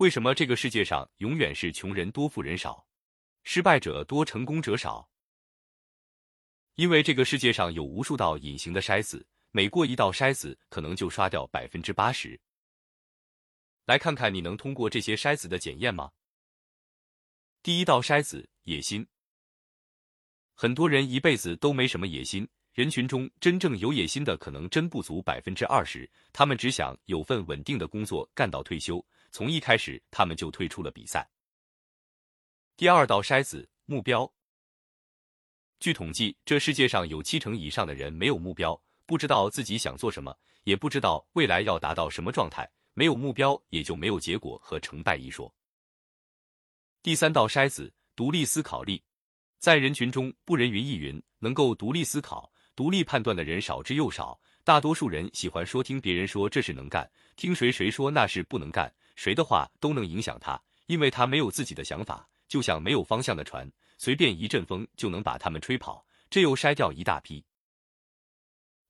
为什么这个世界上永远是穷人多富人少，失败者多成功者少？因为这个世界上有无数道隐形的筛子，每过一道筛子，可能就刷掉百分之八十。来看看你能通过这些筛子的检验吗？第一道筛子：野心。很多人一辈子都没什么野心。人群中真正有野心的可能真不足百分之二十，他们只想有份稳定的工作干到退休，从一开始他们就退出了比赛。第二道筛子目标。据统计，这世界上有七成以上的人没有目标，不知道自己想做什么，也不知道未来要达到什么状态。没有目标，也就没有结果和成败一说。第三道筛子独立思考力。在人群中，不人云亦云，能够独立思考。独立判断的人少之又少，大多数人喜欢说听别人说这事能干，听谁谁说那事不能干，谁的话都能影响他，因为他没有自己的想法，就像没有方向的船，随便一阵风就能把他们吹跑，这又筛掉一大批。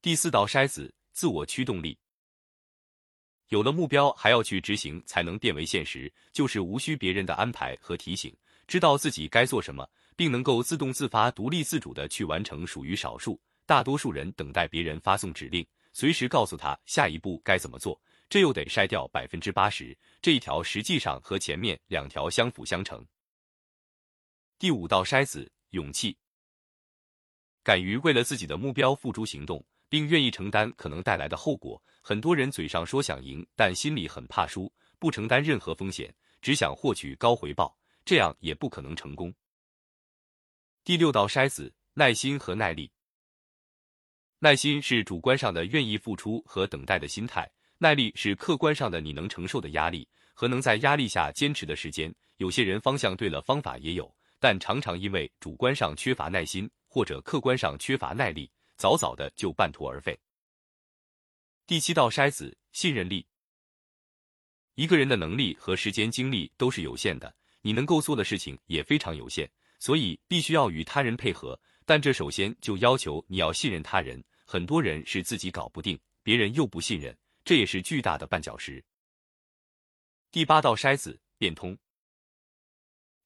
第四道筛子，自我驱动力。有了目标还要去执行，才能变为现实，就是无需别人的安排和提醒，知道自己该做什么，并能够自动自发、独立自主的去完成，属于少数。大多数人等待别人发送指令，随时告诉他下一步该怎么做，这又得筛掉百分之八十。这一条实际上和前面两条相辅相成。第五道筛子：勇气，敢于为了自己的目标付诸行动，并愿意承担可能带来的后果。很多人嘴上说想赢，但心里很怕输，不承担任何风险，只想获取高回报，这样也不可能成功。第六道筛子：耐心和耐力。耐心是主观上的愿意付出和等待的心态，耐力是客观上的你能承受的压力和能在压力下坚持的时间。有些人方向对了，方法也有，但常常因为主观上缺乏耐心或者客观上缺乏耐力，早早的就半途而废。第七道筛子：信任力。一个人的能力和时间精力都是有限的，你能够做的事情也非常有限，所以必须要与他人配合，但这首先就要求你要信任他人。很多人是自己搞不定，别人又不信任，这也是巨大的绊脚石。第八道筛子变通。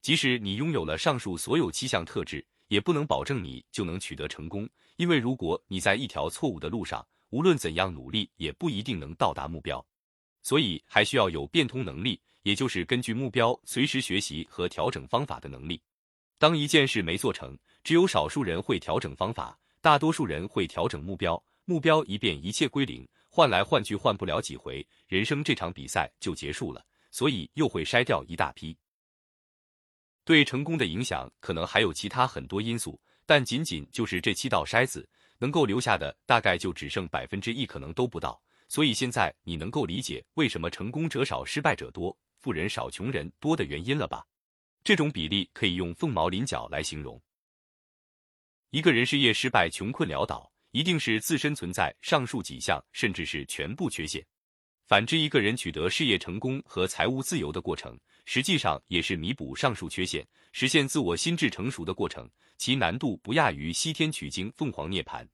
即使你拥有了上述所有七项特质，也不能保证你就能取得成功，因为如果你在一条错误的路上，无论怎样努力，也不一定能到达目标。所以还需要有变通能力，也就是根据目标随时学习和调整方法的能力。当一件事没做成，只有少数人会调整方法。大多数人会调整目标，目标一变，一切归零，换来换去换不了几回，人生这场比赛就结束了，所以又会筛掉一大批。对成功的影响可能还有其他很多因素，但仅仅就是这七道筛子，能够留下的大概就只剩百分之一，可能都不到。所以现在你能够理解为什么成功者少，失败者多，富人少，穷人多的原因了吧？这种比例可以用凤毛麟角来形容。一个人事业失败、穷困潦倒，一定是自身存在上述几项，甚至是全部缺陷。反之，一个人取得事业成功和财务自由的过程，实际上也是弥补上述缺陷、实现自我心智成熟的过程，其难度不亚于西天取经、凤凰涅槃。